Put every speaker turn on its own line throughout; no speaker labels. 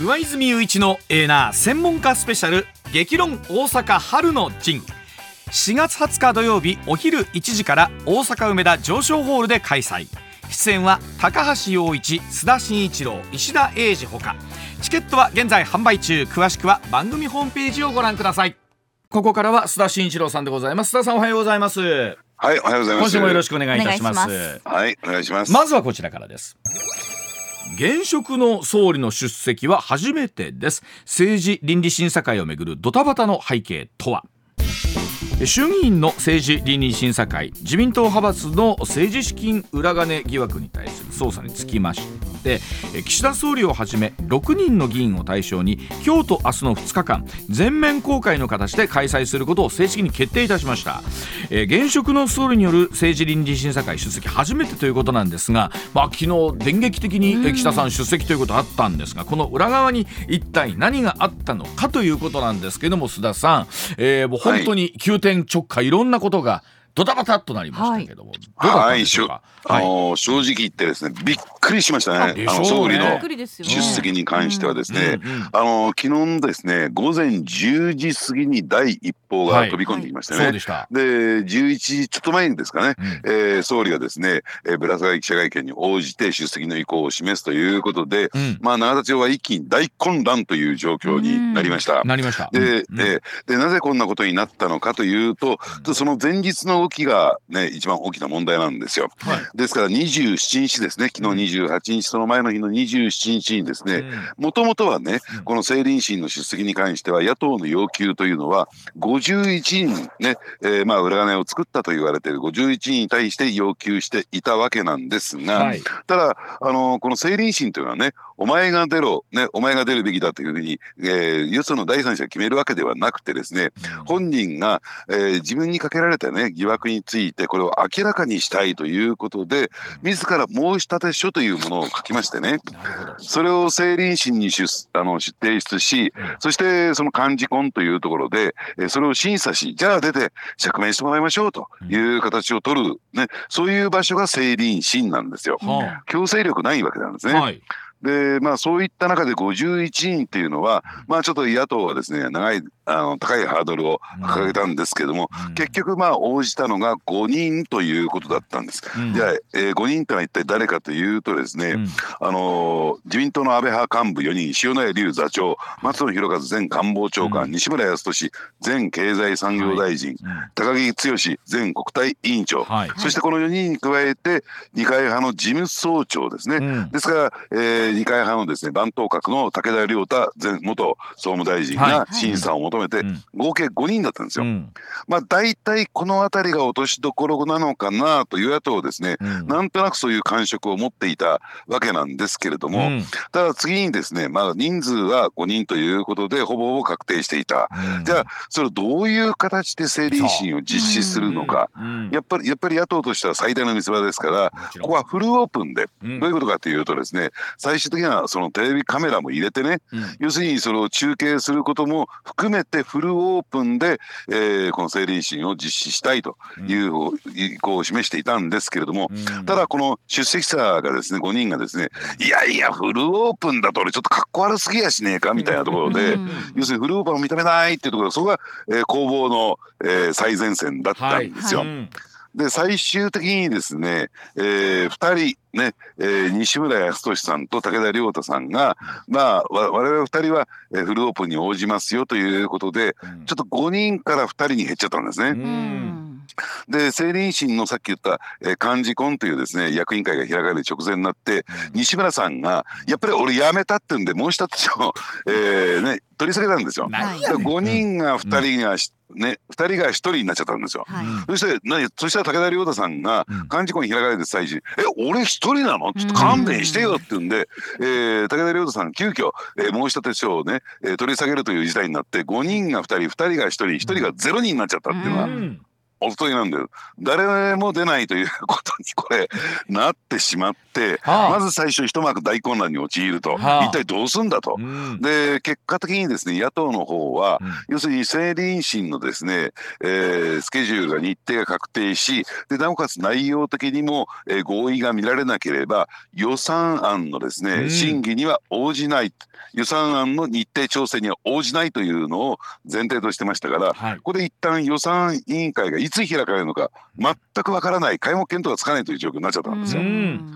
上泉雄一のエーナー専門家スペシャル激論大阪春の陣。4月20日土曜日お昼1時から大阪梅田上昇ホールで開催。出演は高橋陽一須田慎一郎石田英二ほか。チケットは現在販売中。詳しくは番組ホームページをご覧ください。ここからは須田慎一郎さんでございます。須田さんおはようございます。
はい、おはようございます。
今週もよろしくお願いいたします。
はい、お願いします。
まずはこちらからです現職の総理の出席は初めてです。政治倫理審査会をめぐるドタバタの背景とは？衆議院の政治倫理審査会自民党派閥の政治資金裏金疑惑に対する捜査につきまして岸田総理をはじめ6人の議員を対象に今日と明日の2日間全面公開の形で開催することを正式に決定いたしました、えー現職の総理による政治倫理審査会出席初めてということなんですが、まあ、昨日電撃的にえー岸田さん出席ということあったんですがこの裏側に一体何があったのかということなんですけども須田さん、えーもう本当に急転直下いろんなことがドタバタっとなりましたけども、どうだったん
はい、しょ
でしょ
あのー正直言ってですね、びっくりしましたね。
ね
あの総理の出席に関してはですね、
うんうん
あのー昨日のですね、午前10時過ぎに第一報が飛び込んできましたね。
そうでした、
で、11時ちょっと前にですかね、
うん。
えー総理がですね、えーぶら下がり記者会見に応じて出席の意向を示すということで、
うん。
まあ、永田町は一気に大混乱という状況になりました。
なりました。
で、でなぜこんなことになったのかというと、その前日の動きが、ね、一番大きな問題なんですよ。
はい。
ですから27日ですね、昨日28日、その前の日の27日にですね、もともとはね
うん、
この政倫審の出席に関しては、野党の要求というのは、51人ね、えーまあ裏金を作ったと言われている51人に対して要求していたわけなんですが、
はい。
ただ、あのこの政倫審というのはね、お前が出ろ、ね、お前が出るべきだというふうに、えー、よその第三者が決めるわけではなくてですね、本人が、えー自分にかけられた、ね、疑惑についてこれを明らかにしたいということで自ら申し立て書というものを書きましてね。それを政倫審に出あの提出し
うん。
そしてその幹事婚というところで、えーそれを審査しじゃあ出て釈明してもらいましょうという形を取る、ね、そういう場所が政倫審なんですよ。
は
強制力ないわけなんですね。
あはい
でまあそういった中で51人っていうのはまあちょっと野党はですね長いあの高いハードルを掲げたんですけども、
うん。
結局まあ応じたのが5人ということだったんです。
うん。
じゃあ、えー5人ってのは一体誰かというとですね、
うん。
あのー自民党の安倍派幹部4人塩谷龍座長松野博一前官房長官、
うん。
西村康稔前経済産業大臣、
うん。
高木剛前国対委員長、
はい。
そしてこの4人に加えて二階派の事務総長ですね、
うん。
ですから、えー二階派のですね番頭閣の武田良太前元総務大臣が
はい。
審査を求めて、
うん。
合計5人だったんですよ。
うん。
まあ大体この辺りが落としどころなのかなと与野党ですね、
うん。
なんとなくそういう感触を持っていたわけなんですけれども、
うん。
ただ次にですね、まあ、人数は5人ということでほぼほぼ確定していた。
うん。
じゃあそれをどういう形で政倫審を実施するのか、
うん。
やっぱりやっぱり野党としては最大の見せ場ですからここはフルオープンで、
うん。
どういうことかというとですね最終的にはそのテレビカメラも入れてね
うん。
要するにそれを中継することも含めてフルオープンで、えーこの政倫審を実施したいという意向を示していたんですけれども、
うん。
ただこの出席者がですね5人がですねいやいやフルオープンだと俺ちょっとかっこ悪すぎやしねえかみたいなところで、
うん。
要するにフルオープンを認めないっていうところそこが、えー攻防の、えー最前線だったんですよ。
はい。うん
で最終的にですね、えー、2人ね、えー西村康稔さんと武田良太さんがまあわ我々2人は、えーフルオープンに応じますよということで
うん。
ちょっと5人から2人に減っちゃったんですね。
う
うんん
で政倫審のさっき言った、えー、幹事婚というですね役員会が開かれる直前になって西村さんがやっぱり俺辞めたってんで申し立て書を、えーね、取り下げたんですよ。
何やねん。
5人が2人がし、ね、2人が1人になっちゃったんですよ。
はい。
そして何そしたら武田良太さんが
うん。
幹事婚開かれて最中「え俺一人なの?」ちょっと勘弁してよって言うんで、えー武田良太さん急遽、えー申し立て書をね、えー取り下げるという事態になって5人が2人2人が1人1人が0人になっちゃったっていうのは、
うん
おとといなんだよ。誰も出ないということにこれなってしまって、
はあ。
まず最初一幕大混乱に陥ると、
はあ。
一体どうすんだと。
うん。
で結果的にですね野党の方は、
うん。
要するに政倫審のですね、えースケジュールが日程が確定しでなおかつ内容的にも、えー合意が見られなければ予算案のですね、
うん。
審議には応じない予算案の日程調整には応じないというのを前提としてましたから
はい。
ここで一旦予算委員会がいつ開かれるのか全くわからない皆目見当がつかないという状況になっちゃったんですよ。
うん。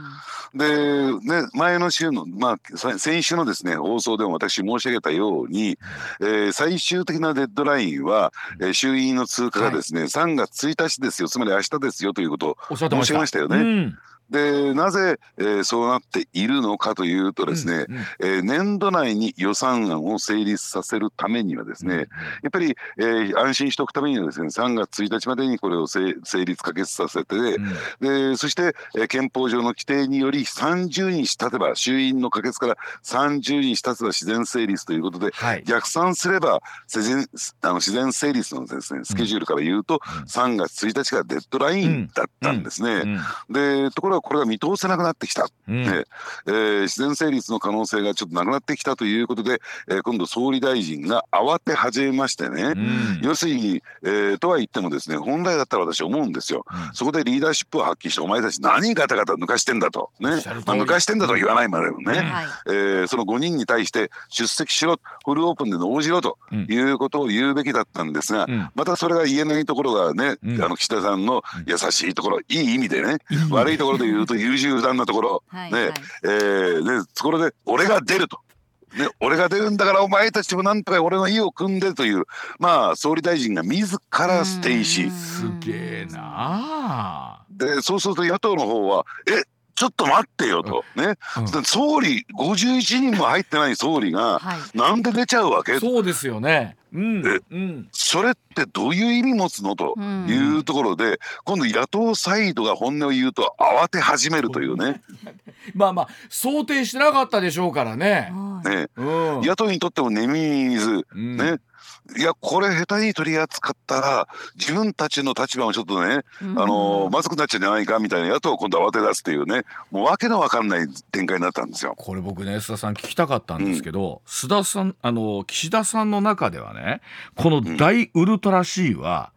で、ね、前の週の、まあ、さ先週のですね放送でも私申し上げたように、えー最終的なデッドラインは、えー衆院の通過がですね、3月1日ですよつまり明日ですよということを
おっしゃってました。
申し上げましたよね。
うん
でなぜ、えーそうなっているのかというとですね、
うんうん。
えー年度内に予算案を成立させるためにはですね、やっぱり、えー安心しておくためにはですね3月1日までにこれを成成立可決させて、
うん。
でそして、えー憲法上の規定により30日経てば衆院の可決から30日経てば自然成立ということで
はい。
逆算すれば自然あの自然成立のですねスケジュールから言うと、
うん。
3月1日がデッドラインだったんですね。
うん。
でところがこれが見通せなくなってきた。
うん。
ね。えー自然成立の可能性がちょっとなくなってきたということで、えー今度総理大臣が慌て始めましてね、
うん。
要するに、えーとは言ってもですね本来だったら私思うんですよ。
うん。
そこでリーダーシップを発揮してお前たち何ガタガタ抜かしてんだと。ね。まあ、抜かしてんだとは言わないまでもね、
うん。
はい。
えーその5人に対して出席しろフルオープンでの応じろと
うん。
いうことを言うべきだったんですが、
うん。
またそれが言えないところがね、
うん。
あの岸田さんの
うん。
優しいところいい意味でね、悪いところで言うと優柔不断なところ、ね
はいはい。
えーでそこで俺が出ると。ね、俺が出るんだからお前たちもなんとか俺の意を組んでという。まあ総理大臣が自らステイし。
すげえな。
でそうすると野党の方は「えちょっと待ってよ」と、ね。
うん。
総理51人も入ってない総理が
はい。
なんで出ちゃうわけ？
そうですよねうん
え
うん。
それってどういう意味持つの？と
うん。
いうところで今度野党サイドが本音を言うと慌て始めるというね。
まあまあ想定してなかったでしょうからね。
はい
ね。
うん。
野党にとっても寝水
うん。
ね。いやこれ下手に取り扱ったら自分たちの立場もちょっとね、あのまずくなっちゃうんじゃないかみたいな野党を今度は慌て出すっていうねもうわけのわかんない展開になったんですよ。
これ僕ね須田さん聞きたかったんですけど、須田さんあの岸田さんの中ではねこの大ウルトラ C は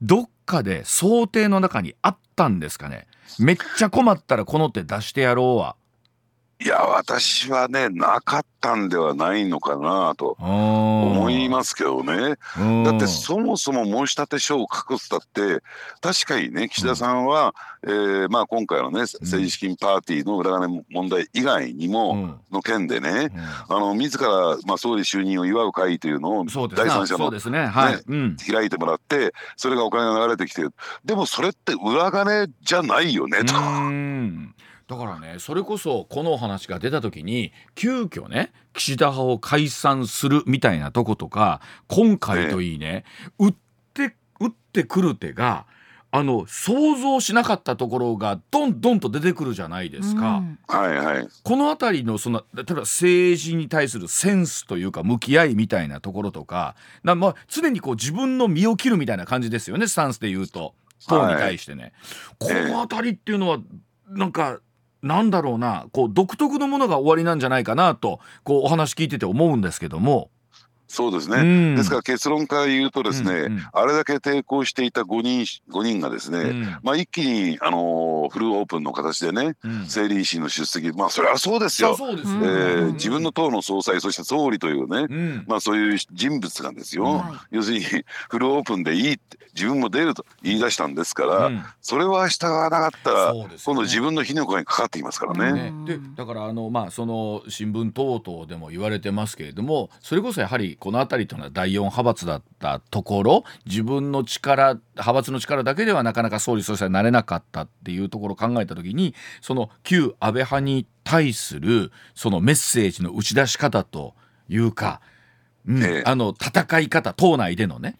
どっかで想定の中にあったんですかね。めっちゃ困ったらこの手出してやろうはい
や私はねなかったんではないのかなと
思
思いますけどね。だってそもそも申し立て書を書くったって確かにね岸田さんは、えーまあ、今回のね政治資金パーティーの裏金問題以外にも、
うん。
の件でね
うん。
あの自ら、まあ、総理就任を祝う会というのを第三者の
そうですね。はい、
ね
うん。
開いてもらってそれがお金が流れてきてる。でもそれって裏金じゃないよねと。
だからねそれこそこのお話が出た時に急遽ね岸田派を解散するみたいなとことか今回といいね、打って打ってくる手があの想像しなかったところがどんどんと出てくるじゃないですか。
うん
はいはい
この辺りのその例えば政治に対するセンスというか向き合いみたいなところとかな、まあ、常にこう自分の身を切るみたいな感じですよねスタンスで言うと党に対してね。この辺りっていうのはなんかなんだろうなこう独特のものが終わりなんじゃないかなとこうお話聞いてて思うんですけども。
そうですね、
うん。
ですから結論から言うとですね、
うんうん。
あれだけ抵抗していた5人 ,5 人がですね、
うん。
まあ、一気に、あのーフルオープンの形でね
うん。
政倫審の出席。まあそれはそうですよ、え
そうですよ、
うん。
ー自分の党の総裁そして総理というね、
うん。
まあ、そういう人物がですよ、
はい。
要するにフルオープンでいいって自分も出ると言い出したんですから、
うん。
それは従わなかったら、
ね。
今度自分の火の粉にかかってきますからね。
ね、でだからあの、まあ、その新聞等々でも言われてますけれどもそれこそやはりこの辺りというのは第4派閥だったところ自分の力派閥の力だけではなかなか総理総裁になれなかったっていうところを考えた時にその旧安倍派に対するそのメッセージの打ち出し方というか、うん
ええ。
あの戦い方党内でのね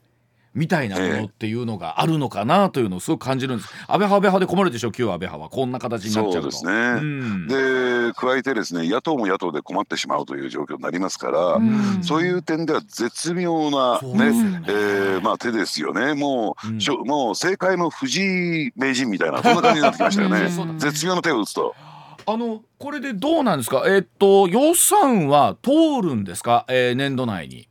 みたいなものっていうのがあるのかなというのをすごく感じるんです。安倍派安倍派で困るでしょ旧安倍派はこんな形になっちゃうと。
そうですね。うん、で加えてですね野党も野党で困ってしまうという状況になりますから、うん、そういう点では絶妙なねね、えー、まあ手ですよね。もう、うん、もう政界の藤井名人みたいなそんな感じになってきましたよね。絶妙な手を打つと。
あのこれでどうなんですか？えー、っと予算は通るんですか、えー、年度内に。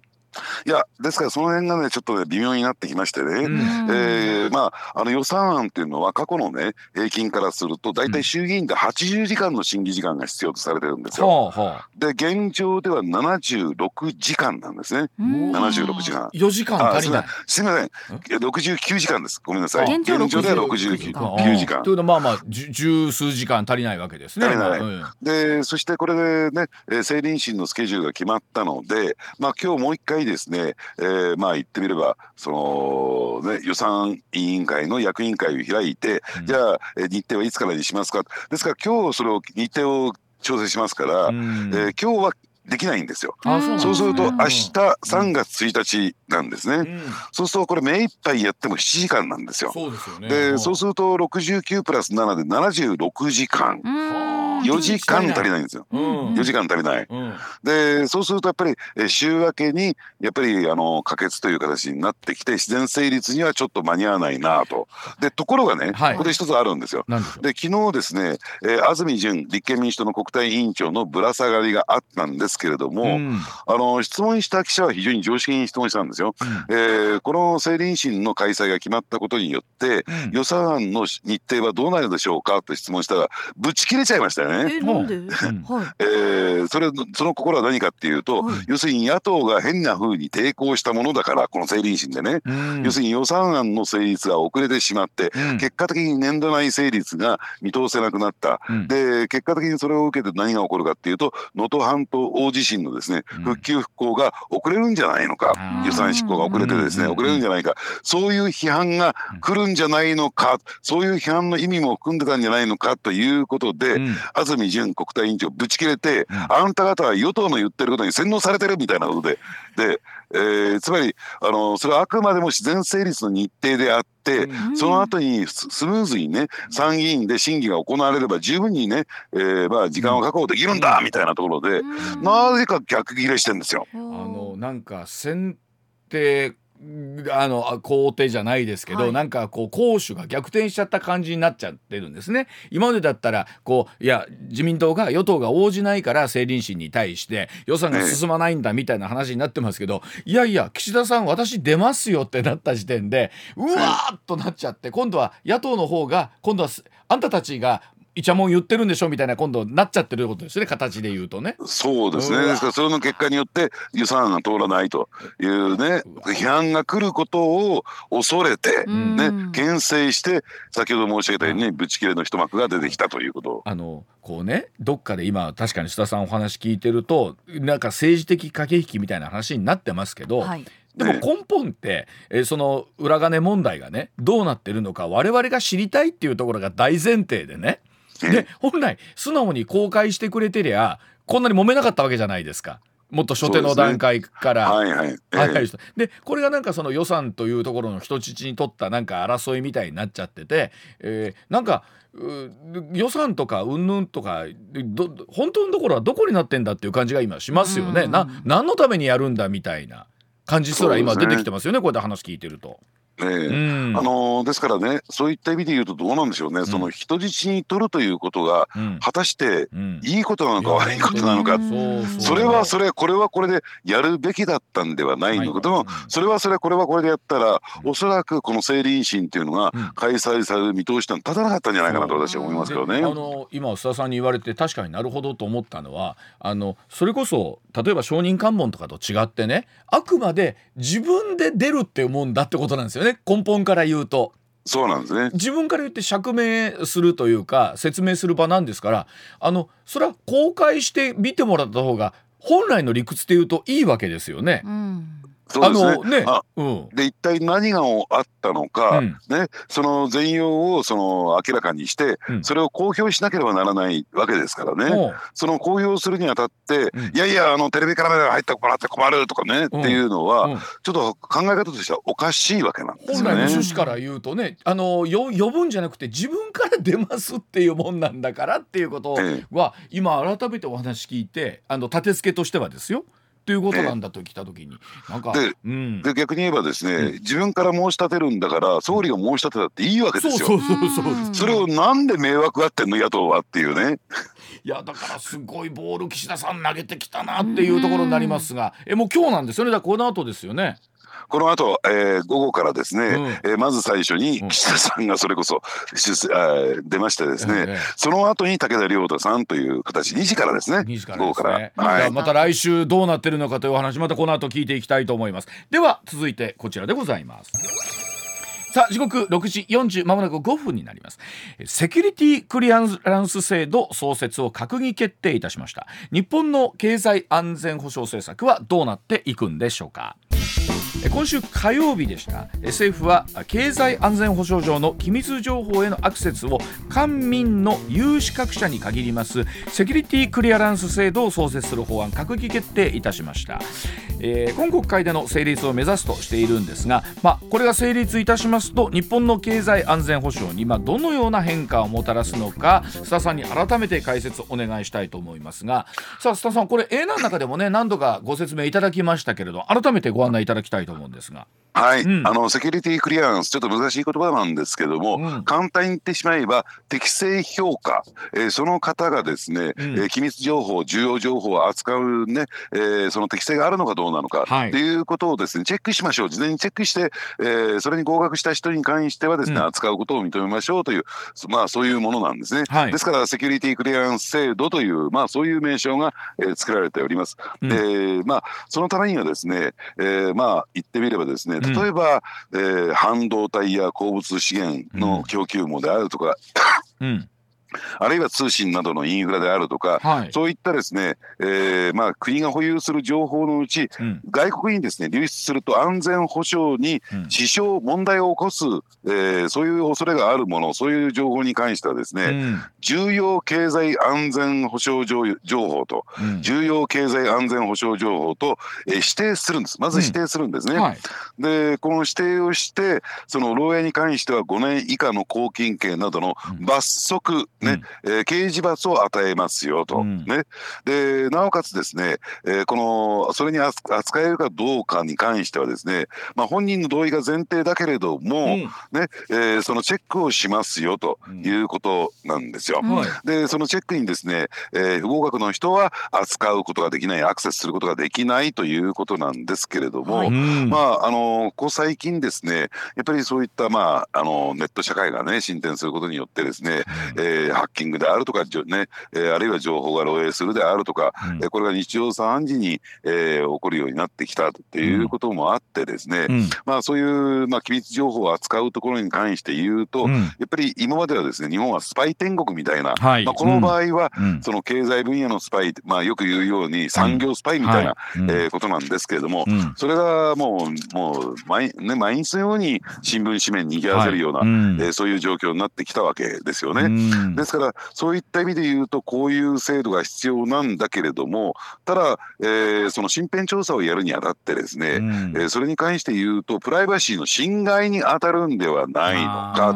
いやですからその辺がねちょっとね微妙になってきましてね、うん、えー、まああの予算案っていうのは過去のね平均からすると大体衆議院で80時間の審議時間が必要とされてるんですよ。で現状では76時間なんですね。76時間。
4時間足りない。
すみません。69時間です。ごめんなさい。現状では69時間。
というのはまあまあ十数時間足りないわけですね。
足りない。うん、でそしてこれでね政倫審のスケジュールが決まったので、まあ今日もう一回ですね、えー、まあ言ってみればその、ね、予算委員会の役員会を開いて、うん、じゃあ日程はいつからにしますか？ですから今日それを日程を調整しますから、うん、えー、今日はできないんですよ。そうすると明日3月1日なんですね。うん、そうするとこれ目いっぱいやっても7時間なんですよ。そうですよね。でそうすると69プラス7で76時間。4時間足りないんですよ。うん、4時間足りない。うん、でそうするとやっぱり週明けにやっぱりあの可決という形になってきて自然成立にはちょっと間に合わないなと。でところがね、はい、ここで一つあるんですよ。で昨日ですね、えー、安住淳立憲民主党の国対委員長のぶら下がりがあったんですけれども、うん、あの質問した記者は非常に常識に質問したんですよ。うん、えー、この政倫審の開催が決まったことによって、予算案の日程はどうなるでしょうかと質問したらぶち切れちゃいましたよね。ね。えなんで、えー、それその心は何かっていうと、はい、要するに野党が変な風に抵抗したものだからこの政倫審でね、うん、要するに予算案の成立が遅れてしまって、うん、結果的に年度内成立が見通せなくなった、うん、で結果的にそれを受けて何が起こるかっていうと能登半島大地震のですね復旧復興が遅れるんじゃないのか、予算執行が遅れてですね遅れるんじゃないか。そういう批判が来るんじゃないのかそういう批判の意味も含んでたんじゃないのかということで、安住淳国対委員長ぶち切れて、うん、あんた方は与党の言ってることに洗脳されてるみたいなことで。で、えー、つまりあのそれはあくまでも自然成立の日程であって、うん、その後にスムーズにね参議院で審議が行われれば十分にね、えー、まあ時間を確保できるんだみたいなところで、なぜか逆切れしてんですよ。
あのなんか先手あの皇帝じゃないですけど、はい、なんかこう攻守が逆転しちゃった感じになっちゃってるんですね。今までだったらこういや自民党が与党が応じないから政倫審に対して予算が進まないんだみたいな話になってますけど、いやいや岸田さん私出ますよってなった時点でうわーっとなっちゃって今度は野党の方が今度はあんたたちがイチャモン言ってるんでしょみたいな今度なっちゃってることですね。形で言うとね。
そうですね。ですからそれの結果によって予算案が通らないというね批判が来ることを恐れてね牽制して先ほど申し上げたようにぶち切れの一幕が出てきたということ。
あのこうねどっかで今確かに須田さんお話聞いてるとなんか政治的駆け引きみたいな話になってますけど。はい。でも根本って、えー、その裏金問題がねどうなってるのか我々が知りたいっていうところが大前提でねで本来素直に公開してくれてりゃこんなに揉めなかったわけじゃないですか。もっと初手の段階から、はいはい。でこれがなんかその予算というところの人質に取ったなんか争いみたいになっちゃってて、えー、なんか予算とかうんぬんとか本当のところはどこになってんだっていう感じが今しますよね。な何のためにやるんだみたいな感じすら今出てきてますよねこうやって話聞いてると。
えー、うん、あのー、ですからねそういった意味で言うとどうなんでしょうね、うん、その人質に取るということが、果たしていいことなのか悪いことなのか、それはそれこれはこれでやるべきだったんではないのか、でもそれはそれこれはこれでやったら、おそらくこの政倫審っていうのが開催される見通しは立たなかったんじゃないかなと私は思いますけどね。あ
の今須田さんに言われて確かになるほどと思ったのはあのそれこそ例えば証人喚問とかと違ってねあくまで自分で出るって思うんだってことなんですよね根本から言うと。
そうなんですね
自分から言って釈明するというか説明する場なんですからあのそれは公開して見てもらった方が本来の理屈で言うといいわけですよね。うん
そうですね。
あのうん。
で一体何があったのか、
うん。
ね、その全容をその明らかにして、
うん。
それを公表しなければならないわけですからね。その公表するにあたって、
うん。
いやいやあのテレビカメラが入ってもらって困るとかね、
うん。
っていうのは、
うん。
ちょっと考え方としてはおかしいわけなんです
本来の。趣旨から言うとねあのよ呼ぶんじゃなくて自分から出ますっていうもんなんだからっていうこと
え。
は、今改めてお話聞いてあの立て付けとしてはですよということなんだと来た時に。なんか、
で
うん、
で逆に言えばですね、
うん。
自分から申し立てるんだから総理が申し立てたっていいわけですよ。
そうそうそうそう。
うん。
それをなんで迷惑がってんの野党はっていうね。
いやだからすごいボール岸田さん投げてきたなっていうところになりますが。えもう今日なんですよね。だからこの後ですよね。
この後、えー午後からですね、
うん
えーまず最初に
うん
岸田さんがそれこそ出世あー出ましてですね、
ええ
その後に武田良太さんという形2時からですね
2時から
午後。から。はい
また来週どうなってるのかというお話またこの後聞いていきたいと思います。では続いてこちらでございます。さあ時刻6時40まもなく5分になりますえセキュリティクリアランス制度創設を閣議決定いたしました日本の経済安全保障政策はどうなっていくんでしょうかえ今週火曜日でした。政府は経済安全保障上の機密情報へのアクセスを官民の有資格者に限ります。セキュリティクリアランス制度を創設する法案閣議決定いたしました、えー今国会での成立を目指すとしているんですが、まあ、これが成立いたしますと日本の経済安全保障にまあどのような変化をもたらすのか須田さんに改めて解説お願いしたいと思いますがさあ須田さんこれ A の中でもね何度かご説明いただきましたけれど改めてご案内いただきたいとと思うんですが。
はい、
うん。
あのセキュリティクリアランスちょっと難しい言葉なんですけども、
うん。
簡単に言ってしまえば適正評価、えーその方がですね、
うん。
えー機密情報重要情報を扱うね、えーその適性があるのかどうなのか、
はい。
いうことをですねチェックしましょう。事前にチェックして、えーそれに合格した人に関してはですね、
うん。
扱うことを認めましょうというそまあそういうものなんですね、
はい。
ですからセキュリティクリアランス制度というまあそういう名称が、えー作られております。
うん。
でまあそのためにはですね、えーまあ言ってみればですね
ん
例えば、えー半導体や鉱物資源の供給網であるとか、
うん
あるいは通信などのインフラであるとか、
はい。
そういったですね、えーまあ、国が保有する情報のうち
うん。
外国にですね流出すると安全保障に
うん。
支障問題を起こす、えーそういう恐れがあるものそういう情報に関してはですね、
うん。
重要経済安全保障情情報と
うん。
重要経済安全保障情報と、えー指定するんです。まず指定するんですね。
はい。
でこの指定をしてその漏洩に関しては5年以下の拘禁刑などの
うん。
罰則、ね。えー刑事罰を与えますよと、
うん。
ね、でなおかつですね、えーこのそれに扱扱えるかどうかに関してはですね、まあ、本人の同意が前提だけれども、
うん。
ねえーそのチェックをしますよということなんですよ。でそのチェックにですね、えー不合格の人は扱うことができないアクセスすることができないということなんですけれども、まああのここ最近ですねやっぱりそういった、まあ、あのネット社会がね進展することによってですね、えーハッキングであるとか、ねえーあるいは情報が漏洩するであるとか、
うん。
えーこれが日常茶飯事に、えー起こるようになってきたっていうこともあってですね、
うん。
まあ、そういう、まあ、機密情報を扱うところに関して言うと、
うん。
やっぱり今まではですね日本はスパイ天国みたいな、
はい。
まあ、この場合は、
うん。
その経済分野のスパイ、まあ、よく言うように産業スパイみたいな、
はい。うん。
えーことなんですけれども、
うん。
それがもうもう毎,、ね、毎日のように新聞紙面に賑わせるような、
はいうん。
えーそういう状況になってきたわけですよね。
うん
ですからそういった意味で言うとこういう制度が必要なんだけれどもただ、えーその身辺調査をやるにあたってですね、
うん。
えーそれに関して言うとプライバシーの侵害に当たるんではないのか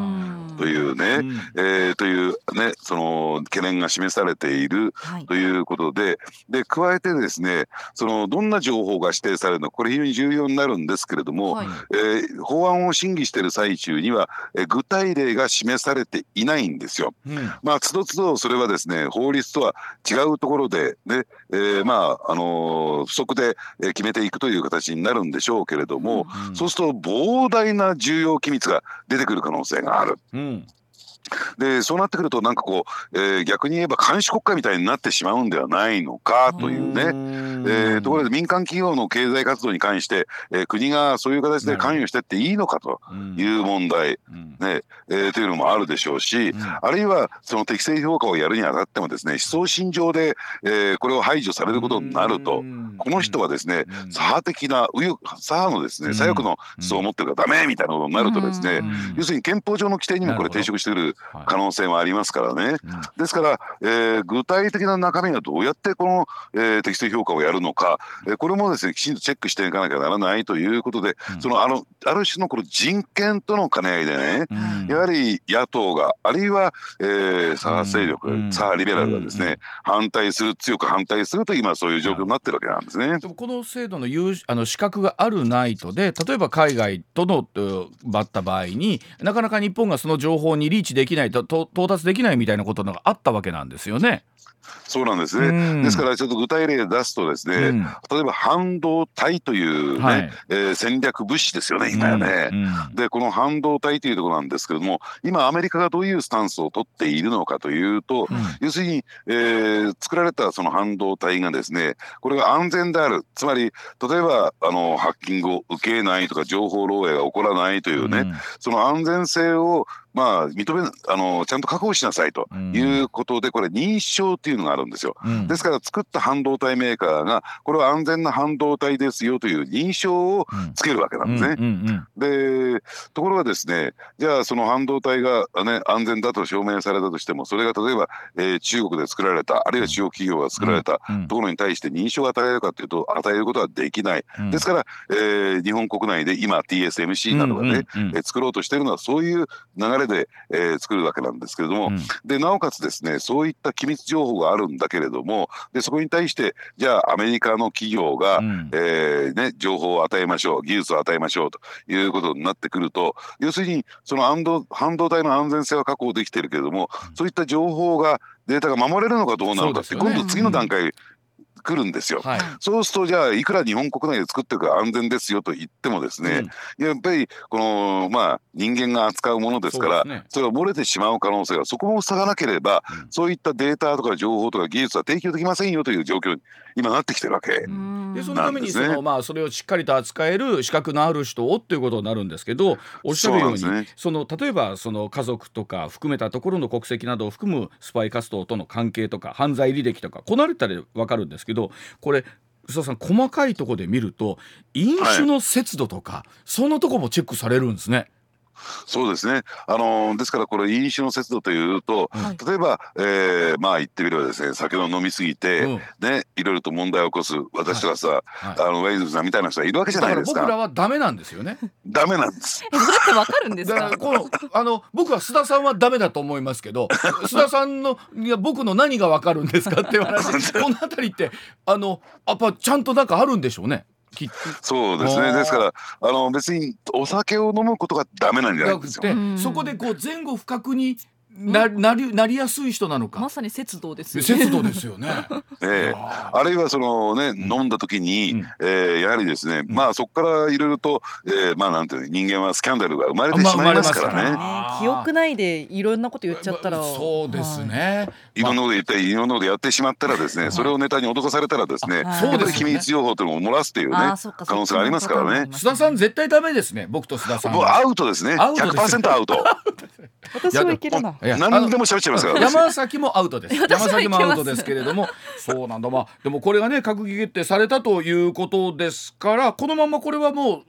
というね、
うん。
えーというねその懸念が示されている
はい。
ということでで加えてですねそのどんな情報が指定されるのかこれ非常に重要になるんですけれども、
はい。
えー法案を審議している最中には、えー具体例が示されていないんですよ。
うん
まあ、つどつどそれはですね法律とは違うところで、ねえーまああのー不足でえー決めていくという形になるんでしょうけれども、
うん
そうすると膨大な重要機密が出てくる可能性がある。
うん
でそうなってくるとなんかこう、えー、逆に言えば監視国家みたいになってしまうんではないのかというね、えー、ところで民間企業の経済活動に関して、えー、国がそういう形で関与してっていいのかという問題、ね。えー、というのもあるでしょうし、あるいはその適正評価をやるにあたってもですね思想信条で、えー、これを排除されることになるとこの人はですね左派的な右翼左派のですね左翼の思想を持ってるからダメみたいなことになるとですね要するに憲法上の規定にもこれ抵触してくる可能性もありますからね。ですから、えー、具体的な中身がどうやってこの、えー、適正評価をやるのか、えー、これもですねきちんとチェックしていかなきゃならないということで、そのあのある種のこの人権との兼ね合いでね、やはり野党があるいは、えー、左派勢力、左派リベラルがですね、反対する強く反対すると今そういう状況になってるわけなんですね。
でもこの制度の有あの資格があるないとで例えば海外とのバった場合になかなか日本がその情報にリーチできないと到達できないみたいなことがあったわけなんですよね。
そうなんですね、うん、ですからちょっと具体例出すとですね、うん、例えば半導体というね、はい、えー、戦略物資ですよね今やね、うん、でこの半導体というところなんですけれども今アメリカがどういうスタンスを取っているのかというと、要するに、えー、作られたその半導体がですねこれが安全である。つまり例えばあのハッキングを受けないとか情報漏洩が起こらないというね、その安全性をまあ、認めあのちゃんと確保しなさいということで、これ認証っていうのがあるんですよ、うん、ですから作った半導体メーカーがこれは安全な半導体ですよという認証をつけるわけなんですね。でところがですねじゃあその半導体が、ね、安全だと証明されたとしてもそれが例えば、えー、中国で作られたあるいは中国企業が作られたところに対して認証が与えるかというと与えることはできない。ですから、えー、日本国内で今 TSMC などがね、え作ろうとしているのはそういう流れで、えー、作るわけなんですけれども、うん、でなおかつですねそういった機密情報があるんだけれどもでそこに対してじゃあアメリカの企業が、うん、えー、ね、情報を与えましょう技術を与えましょうということになってくると要するにその半導体の安全性は確保できているけれども、そういった情報がデータが守れるのかどうなのかって、ね、今度次の段階、来るんですよ、はい、そうするとじゃあいくら日本国内で作ってるから安全ですよと言ってもですね、うん、やっぱりこのまあ人間が扱うものですからそ、ね,、れが漏れてしまう可能性がそこも塞がなければ、うん、そういったデータとか情報とか技術は提供できませんよという状況に今なってきてるわけ。で、
ね、そのためにその、まあ、それをしっかりと扱える資格のある人をっていうことになるんですけどおっしゃるようにそ、ね、その例えばその家族とか含めたところの国籍などを含むスパイ活動との関係とか犯罪履歴とかこなれたら分かるんですけどこれ須田さん細かいところで見ると飲酒の節度とか、はい、そんなとこもチェックされるんですね。
そうですね。あのですからこれ飲酒の節度というと、はい、例えば、えー、まあ言ってみればですね酒を飲みすぎて、うん、ねいろいろと問題を起こす私とかさ、はいはい、あのウェイズさんみたいな人がいるわけじゃないですか。
僕らはダメなんですよね。
ダメなんです。
えどうやってわかるんですか？
このあの僕は須田さんはダメだと思いますけど、須田さんのいや僕の何がわかるんですかっていう話。このあたりってあのやっぱちゃんとなんかあるんでしょうね。
そうですね。ですからあの別にお酒を飲むことがダメなんじゃないですよ。
そこでこう前後不覚にななりなりやすい人なのか。
まさに節度ですよ
ね。節度ですよね。
ええ。あるいはそのね、飲んだ時に、うん、えー、やはりですね、うん、まあそこからいろいろと、えー、まあなんていう人間はスキャンダルが生まれてしまいますからね、
まあ、記憶ないでいろんなこと言っちゃったら、
そうですね、
い、ろんなこと言っていろんなことやってしまったらですね、それをネタに脅されたらですね、そうです、ね、機密情報というのを漏らすというね可能性がありますからね。
須田さん絶対ダメですね僕と須田さん
アウトですね。100%アウト。
私はいけるな
何でも喋っちゃいますから。
山崎もアウトです。山崎もアウトですけれども。そうなんだ。まあでもこれがね閣議決定されたということですからこのままこれはもう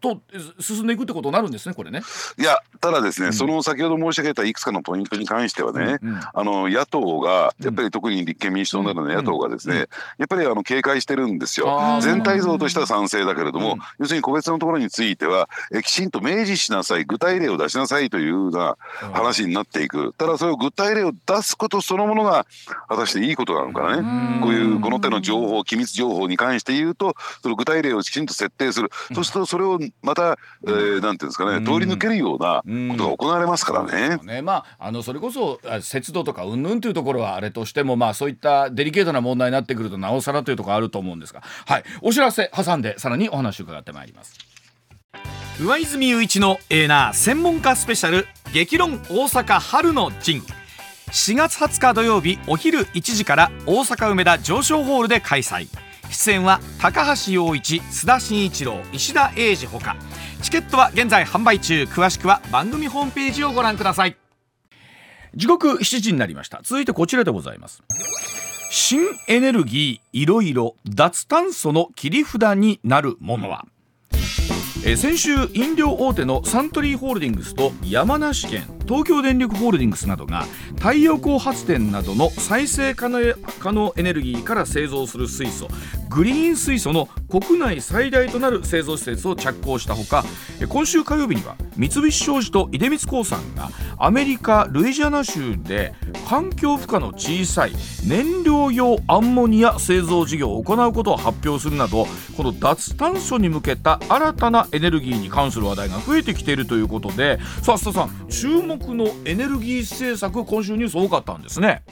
と進んでいくってことになるんですねこれね。
いやただですね、うん、その先ほど申し上げたいくつかのポイントに関してはね、うんうん、あの野党がやっぱり特に立憲民主党などの野党がですね、やっぱりあの警戒してるんですよ。全体像としては賛成だけれども、要するに個別のところについてはえきちんと明示しなさい具体例を出しなさいというような話になっていく。ただそれを具体例を出すことそのものが果たしていいことなのかね。こういうこの手の情報機密情報に関して言うとその具体例をきちんと設定する。そうするとそれをまた、えー、なんていうんですかね、通り抜けるようなことが行われますからね。
ね。まあ、あのそれこそ節度とかうんぬんというところはあれとしても、まあ、そういったデリケートな問題になってくるとなおさらというところあると思うんですが、はい、お知らせ挟んでさらにお話を伺ってまいります。上泉雄一のエーナー専門家スペシャル激論大阪春の陣。4月20日土曜日お昼1時から大阪梅田上昇ホールで開催出演は高橋陽一須田慎一郎石田英二ほか。チケットは現在販売中。詳しくは番組ホームページをご覧ください。時刻7時になりました。続いてこちらでございます。新エネルギーいろいろ脱炭素の切り札になるものは？え先週飲料大手のサントリーホールディングスと山梨県東京電力ホールディングスなどが太陽光発電などの再生可能エネルギーから製造する水素グリーン水素の国内最大となる製造施設を着工したほか今週火曜日には三菱商事と出光興産がアメリカ・ルイジアナ州で環境負荷の小さい燃料用アンモニア製造事業を行うことを発表するなどこの脱炭素に向けた新たなエネルギーに関する話題が増えてきているということでさあ須田さん注目のエネルギー政策今週ニュース多かったんですね。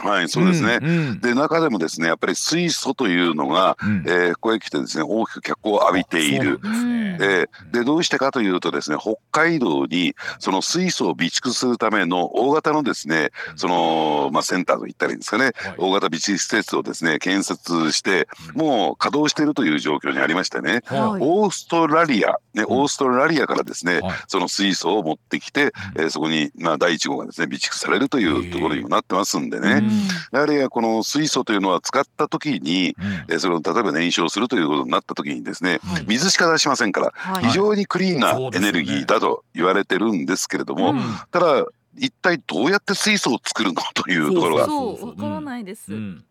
はい、そうですね。
んうん。
で中でもですねやっぱり水素というのが、
うん。
えーここへ来てですね大きく脚光を浴びている。
ですね。
えーでどうしてかというとですね北海道にその水素を備蓄するための大型のですねその、まあ、センターといったらいいんですかね、
はい。
大型備蓄施設をですね建設してもう稼働しているという状況にありましてね、
は
はい。
オーストラリア、ね、オーストラリアからですね、
はい。
その水素を持ってきて、えーそこに、まあ、第1号がですね備蓄されるというところにもなってますんでね、
うん。
やはりこの水素というのは使った時に、
うん。
えーそれを例えば燃焼するということになった時にですね
はい。
水しか出しませんから
はい。
非常にクリーンなエネルギーだと言われてるんですけれども、
うん。
ただ一体どうやって水素を作るのというところが。
そうわからないです。
うん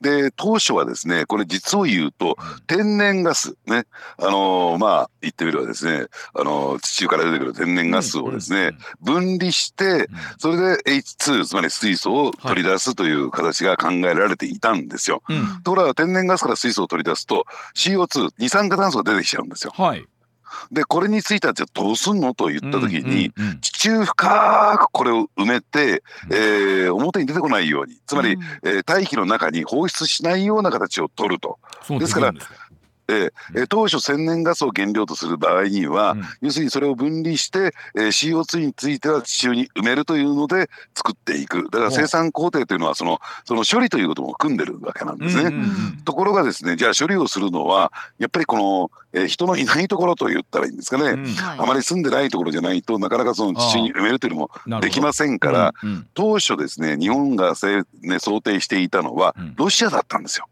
で当初はですねこれ実を言うと天然ガスね。あのーまあ言ってみればですねあのー地中から出てくる天然ガスをですね、分離してそれで H2 つまり水素を取り出すという形が考えられていたんですよ。ところが天然ガスから水素を取り出すと CO2 二酸化炭素が出てきちゃうんですよ。
はい
でこれについてはじゃあどうすんのと言った時に、
うんうん
地中深くこれを埋めて、えー表に出てこないように。つまり、
うん。
えー大気の中に放出しないような形を取ると。
そう
ですからえーえー当初天然ガスを原料とする場合には、
うん。
要するにそれを分離して、えー CO2 については地中に埋めるというので作っていく。だから生産工程というのはそのその処理ということも含んでるわけなんですね。
うんうんうん
ところがですねじゃあ処理をするのはやっぱりこの、えー人のいないところと言ったらいいんですかね、
うん。
はい。
あまり住んでないところじゃないとなかなかその地中に埋めるというのもできませんから、
うんうん。
当初ですね日本がせ、ね、想定していたのは
うん。
ロシアだったんですよ。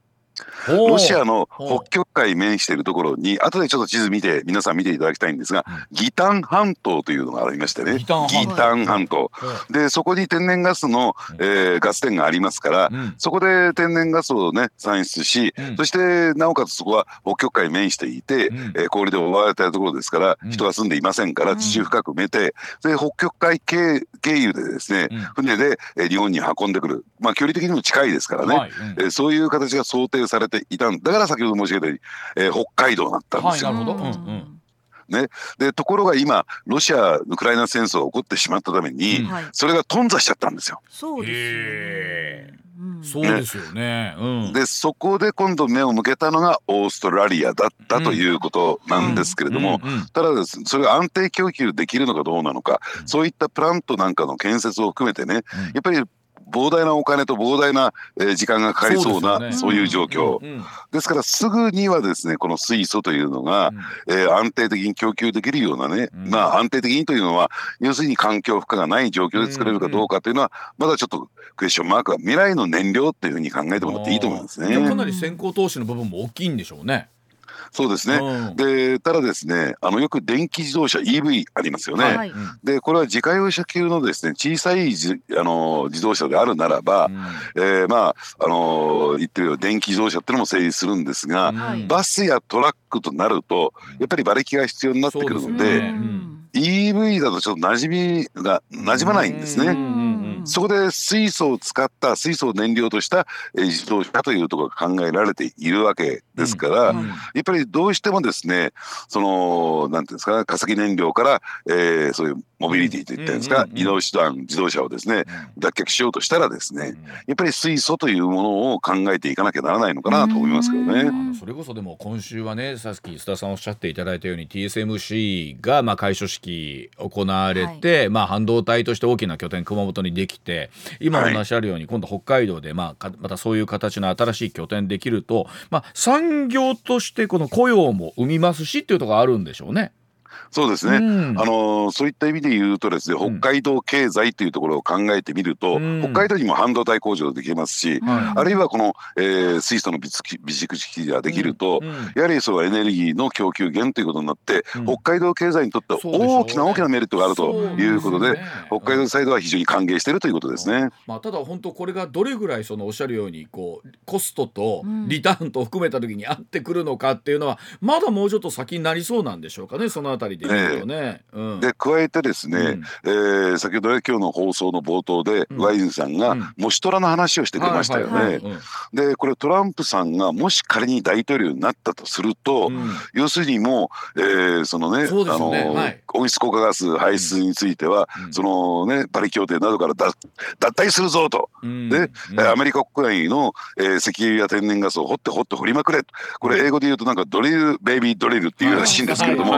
ロシアの北極海面しているところに後でちょっと地図見て皆さん見ていただきたいんですが、ギタン半島というのがありましてね。
ギタン半島。
でそこに天然ガスの、えーガス田がありますから、
うん。
そこで天然ガスをね産出し、
うん。
そしてなおかつそこは北極海に面していて、
うん。
えー氷で覆われたところですから、
うん。
人が住んでいませんから
うん。
地中深く埋めて、で北極海経経由でですね、
うん。
船で、えー日本に運んでくる。まあ距離的にも近いですからね、
は
えーそういう形が想定されていたんだから先ほど申し上げたように、えー北海道だったんですよ。
はいなるほどうんうん
でところが今ロシア・ウクライナ戦争が起こってしまったために、
うん
はい。
それが頓挫しちゃったんですよ。
そうですね。うん
そうですよね。うん。
でそこで今度目を向けたのがオーストラリアだったということなんですけれども、
うんうん
ただですそれが安定供給できるのかどうなのか、
うん
そういったプラントなんかの建設を含めてね
うん
やっぱり膨大なお金と膨大なえー時間がかかりそうな
そう
いう状況、ですからすぐにはですねこの水素というのが、えー安定的に供給できるようなね、
うん。
まあ安定的にというのは要するに環境負荷がない状況で作れるかどうかというのはまだちょっとクエスチョンマークは未来の燃料っていうふうに考えてもらっていいと思いますね。
かなり先行投資の部分も大きいんでしょうね。
そうですね。
うん。
でただですねあのよく電気自動車 EV ありますよね。
はい。
うん。
でこれは自家用車級のですね小さいじあの自動車であるならば、えーまああの言ってみれば電気自動車っていうのも成立するんですが、
はい。
バスやトラックとなるとやっぱり馬力が必要になってくるので EV だとちょっと馴染みが馴染まないんですね。そこで水素を使った水素を燃料としたえー自動車というところが考えられているわけですから、
うん。
やっぱりどうしてもですねそのなんていうんですか化石燃料から、えーそういうモビリティといったんですか、
うんうんうん。
移動手段自動車をですね脱却しようとしたらですねやっぱり水素というものを考えていかなきゃならないのかなと思いますけどね。
それこそでも今週はねさっき須田さんおっしゃっていただいたように TSMC がまあ開所式行われて、まあ半導体として大きな拠点熊本にできて今お話あるように、今度北海道でまあかまたそういう形の新しい拠点できると、まあ、産業としてこの雇用も生みますしっていうところがあるんでしょうね。
そうですね、
うん。
あのそういった意味で言うとですね
うん。
北海道経済というところを考えてみると、
うん。
北海道にも半導体工場できますし、
はい。
あるいはこの、えー水素の備蓄備蓄式ができると、
うん。
やはりそうエネルギーの供給源ということになって、
うん。
北海道経済にとっては大きな大きなメリットがあるということで
ね
北海道サイドは非常に歓迎しているということですね。
まあ、ただ本当これがどれぐらいそのおっしゃるようにこうコストと
うん。
リターンと含めた時に合ってくるのかっていうのはまだもうちょっと先になりそうなんでしょうかねそのあたりで言うとね。うん。
で加えてですね、
うん。
えー先ほどね今日の放送の冒頭で、
うん。
ワインさんが
うん。
モシトラの話をしてくれましたよね。でこれトランプさんがもし仮に大統領になったとすると、
うん。うん
要するにもう、えーそのね
そうです
あの、
よねはい。
温室効果ガス排出については、
うん。
そのねパリ協定などから脱脱退するぞと。
うん。
で、アメリカ国内の、えー石油や天然ガスを掘って掘って掘りまくれ。これ英語で言うとなんかドリルベイビードリルっていうらしいんですけれども、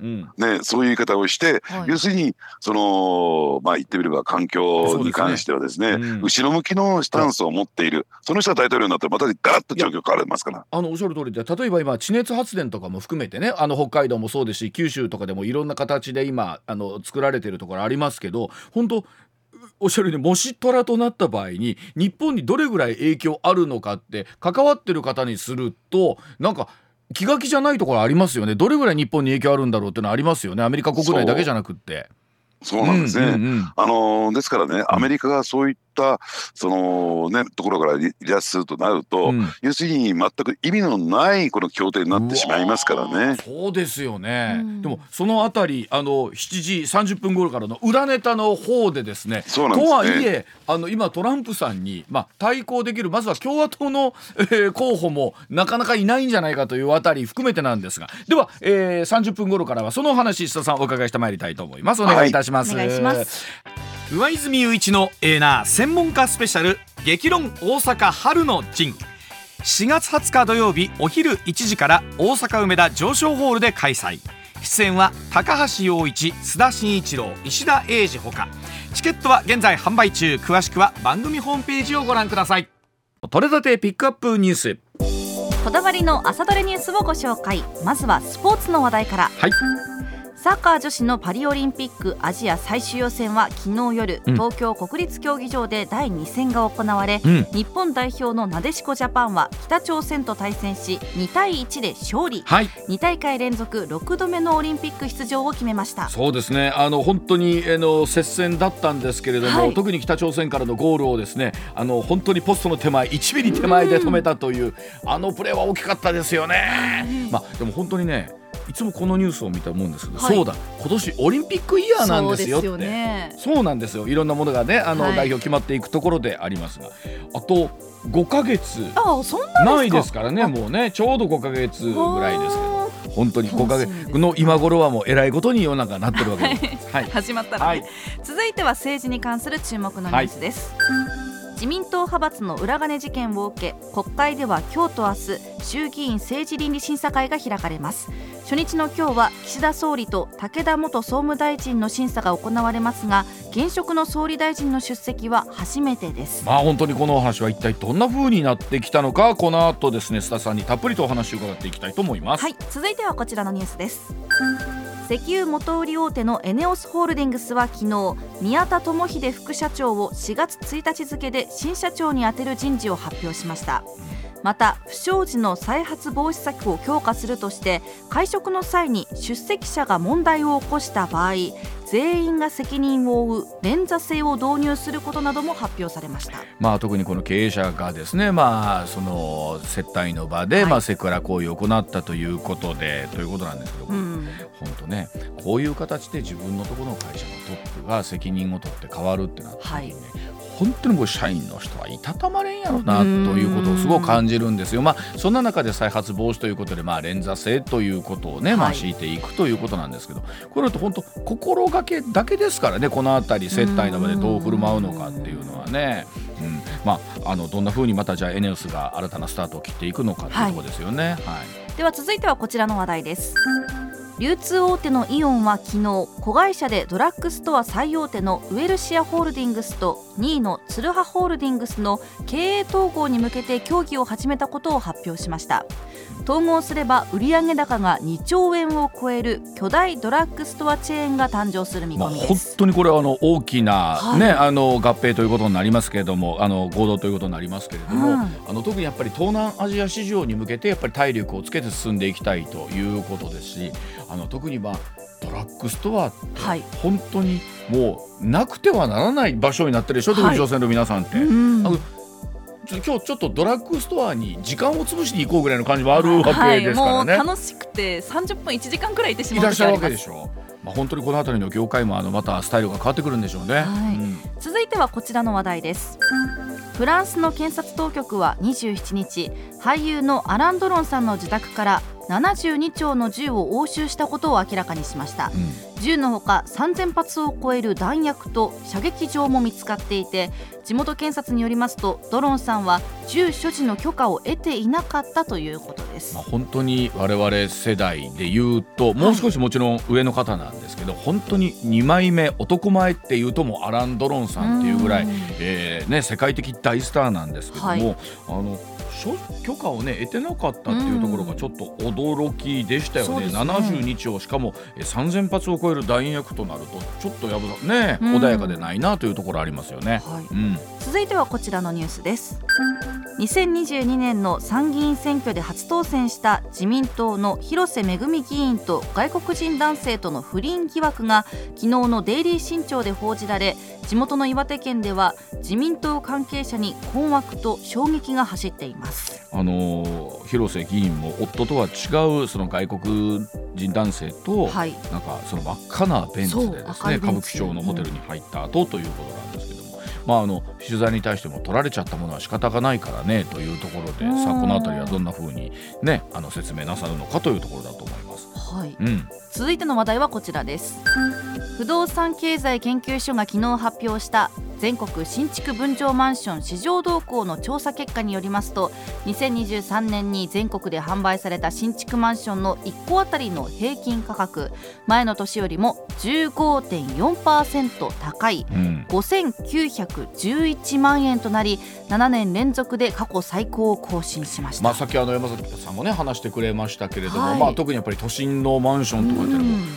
ね、そういう言い方をして、
はい。
要するにそのまあ言ってみれば環境に関してはですね
ねうん。
後ろ向きのスタンスを持っているその人が大統領になったらまたガラッと状況変わりますから。
あのおっしゃる通りで例えば今地熱発電とかも含めてねあの北海道もそうですし九州とかでもいろんな形で今あの作られてるところありますけど本当おっしゃるようにもしトラとなった場合に日本にどれぐらい影響あるのかって関わってる方にするとなんか気が気じゃないところありますよねどれぐらい日本に影響あるんだろうっていうのはありますよねアメリカ国内だけじゃなくって。
そうなんですね。
うんうんうん
あのーですからね、アメリカがそういったそのねところから離脱するとなると、
うん。
要するに全く意味のないこの協定になってしまいますからね。
ーそうですよね、
うん。
でもそのあたりあの7時30分頃からの裏ネタの方でですね
そうなんですね。
とはいえあの今トランプさんに、まあ、対抗できるまずは共和党の、えー候補もなかなかいないんじゃないかというあたり含めてなんですがでは、えー、30分頃からはそのお話須田さんお伺いしてまいりたいと思います。お願いいたします、
はい。お願いします
上泉雄一のエーナー専門家スペシャル激論大阪春の陣。4月20日土曜日お昼1時から大阪梅田上昇ホールで開催。出演は高橋陽一須田慎一郎石田英二ほか。チケットは現在販売中。詳しくは番組ホームページをご覧ください。取れたてピックアップニュース。
こだわりの朝どれニュースをご紹介。まずはスポーツの話題から。
はい
サッカー女子のパリオリンピックアジア最終予選は昨日夜、
うん。
東京国立競技場で第2戦が行われ、
うん。
日本代表のなでしこジャパンは北朝鮮と対戦し2対1で勝利。
はい。
2大会連続6度目のオリンピック出場を決めました。
そうですね。あの本当にあの接戦だったんですけれども、
はい。
特に北朝鮮からのゴールをですねあの本当にポストの手前1ミリ手前で止めたという、あのプレーは大きかったですよね。まあでも本当にねいつもこのニュースを見たもんですけど、
はい。
そうだ今年オリンピックイヤーなんですよって。
そうですよね。
そうなんですよ。いろんなものがねあの、
はい。
代表決まっていくところでありますが。あと5ヶ月。
な
いですからねもうねちょうど5ヶ月ぐらいですけど。本当に5ヶ
楽しみです
月の今頃はもうえらいことに世の中なってるわけです。はい
始まったら、ね。
はい
続いては政治に関する注目のニュースです、自民党派閥の裏金事件を受け国会では今日と明日衆議院政治倫理審査会が開かれます。初日の今日は岸田総理と武田元総務大臣の審査が行われますが現職の総理大臣の出席は初めてです。
まあ本当にこのお話は一体どんな風になってきたのかこの後ですね須田さんにたっぷりとお話を伺っていきたいと思います。
はい続いてはこちらのニュースです石油元売り大手のエネオスホールディングスは昨日宮田智秀副社長を4月1日付で新社長に充てる人事を発表しました。また不祥事の再発防止策を強化するとして会食の際に出席者が問題を起こした場合全員が責任を負う連座制を導入することなども発表されました、
まあ、特にこの経営者がですね、まあ、その接待の場で、はい、まあ、セクハラ行為を行ったということでということなんですけども、うん、本当ねこういう形で自分のところの会社のトップが責任を取って変わるってなった時にね、はい本当にこう社員の人はいたたまれんやろなということをすごく感じるんですよ。まあ、そんな中で再発防止ということで、まあ、連座制ということをね、まあ、敷いていくということなんですけど、これだと本当心がけだけですからねこの辺り接待の場でどう振る舞うのかっていうのはね。うんまあ、あのどんなふうにまたじゃあエネオスが新たなスタートを切っていくのかというところですよね。はい、はい、
では続いてはこちらの話題です。流通大手のイオンは昨日子会社でドラッグストア最大手のウエルシアホールディングスと2位のツルハホールディングスの経営統合に向けて協議を始めたことを発表しました。統合すれば売上高が2兆円を超える巨大ドラッグストアチェーンが誕生する見込みです、まあ、
本当にこれはあの大きなね、はい、あの合併ということになりますけれどもあの合同ということになりますけれども、うん、あの特にやっぱり東南アジア市場に向けてやっぱり体力をつけて進んでいきたいということですしあの特にまあドラッグストアって本当にもうなくてはならない場所になってるでしょ、はい、特に女性の皆さんって。うん。今日ちょっとドラッグストアに時間を潰しに行こうぐらいの感じもあるわけですからね、
はい、楽しくて30分1時間くらいいてしまう
いらっしゃるわけでしょ？まあ、本当にこの辺りの業界もあのまたスタイルが変わってくるんでしょうね、はい。
うん、続いてはこちらの話題です。フランスの検察当局は27日俳優のアラン・ドロンさんの自宅から72丁の銃を押収したことを明らかにしました、うん、銃のほか3000発を超える弾薬と射撃場も見つかっていて地元検察によりますとドロンさんは銃所持の許可を得ていなかったということです、
まあ、本当に我々世代で言うともう少しもちろん上の方なんですけど、はい、本当に2枚目男前っていうともアラン・ドロンさんっていうぐらい、えーね、世界的大スターなんですけども、はい、あの許可をね得てなかったっていうところがちょっと驚きでしたよね,、うん、ね。72丁しかも3000発を超える弾薬となるとちょっとやぶね、うん、穏やかでないなというところありますよね、はい。うん、
続いてはこちらのニュースです。2022年の参議院選挙で初当選した自民党の広瀬めぐみ議員と外国人男性との不倫疑惑が昨日のデイリー新潮で報じられ地元の岩手県では自民党関係者に困惑と衝撃が走っています
あの広瀬議員も夫とは違うその外国人男性と、はい、なんかその真っ赤なベンツでですね歌舞伎町のホテルに入った後ということなんですけども、まあ、あの取材に対しても取られちゃったものは仕方がないからねというところでさあこの辺りはどんなふうに、ね、あの説明なさるのかというところだと思います。
はい、うん、続いての話題はこちらです。不動産経済研究所が昨日発表した全国新築分譲マンション市場動向の調査結果によりますと2023年に全国で販売された新築マンションの1戸当たりの平均価格前の年よりも15.4%高い、うん、5911万円となり7年連続で過去最高を更新しました、
まあ、さっきあの山崎さんもね話してくれましたけれども、はい、まあ、特にやっぱり都心のマンションとかって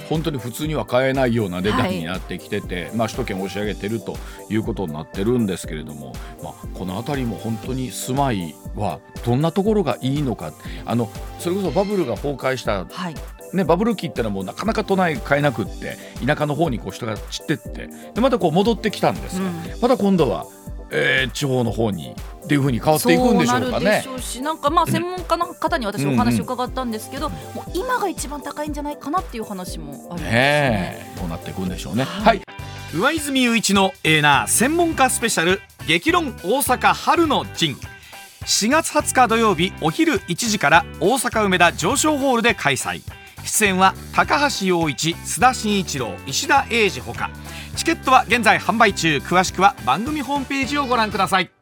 本当に普通には買えないような値段になってきてて、はい、まあ、首都圏を押し上げてるということことになってるんですけれども、まあ、この辺りも本当に住まいはどんなところがいいのか。あのそれこそバブルが崩壊した、はい。ね、バブル期ってのはもうなかなか都内買えなくって田舎の方にこう人が散ってってでまたこう戻ってきたんですが、うん、また今度は、えー、地方の方にっていうふうに変わっていくんでしょうかね。
そうしなんかまあ専門家の方に私お話を伺ったんですけど、うん。うん、もう今が一番高いんじゃないかなっていう話もありますね。ね
どうなっていくんでしょうね。はい、はい。上泉雄一のエーナー専門家スペシャル激論大阪春の陣。4月20日土曜日お昼1時から大阪梅田上昇ホールで開催。出演は高橋陽一須田慎一郎石田英二ほかチケットは現在販売中。詳しくは番組ホームページをご覧ください。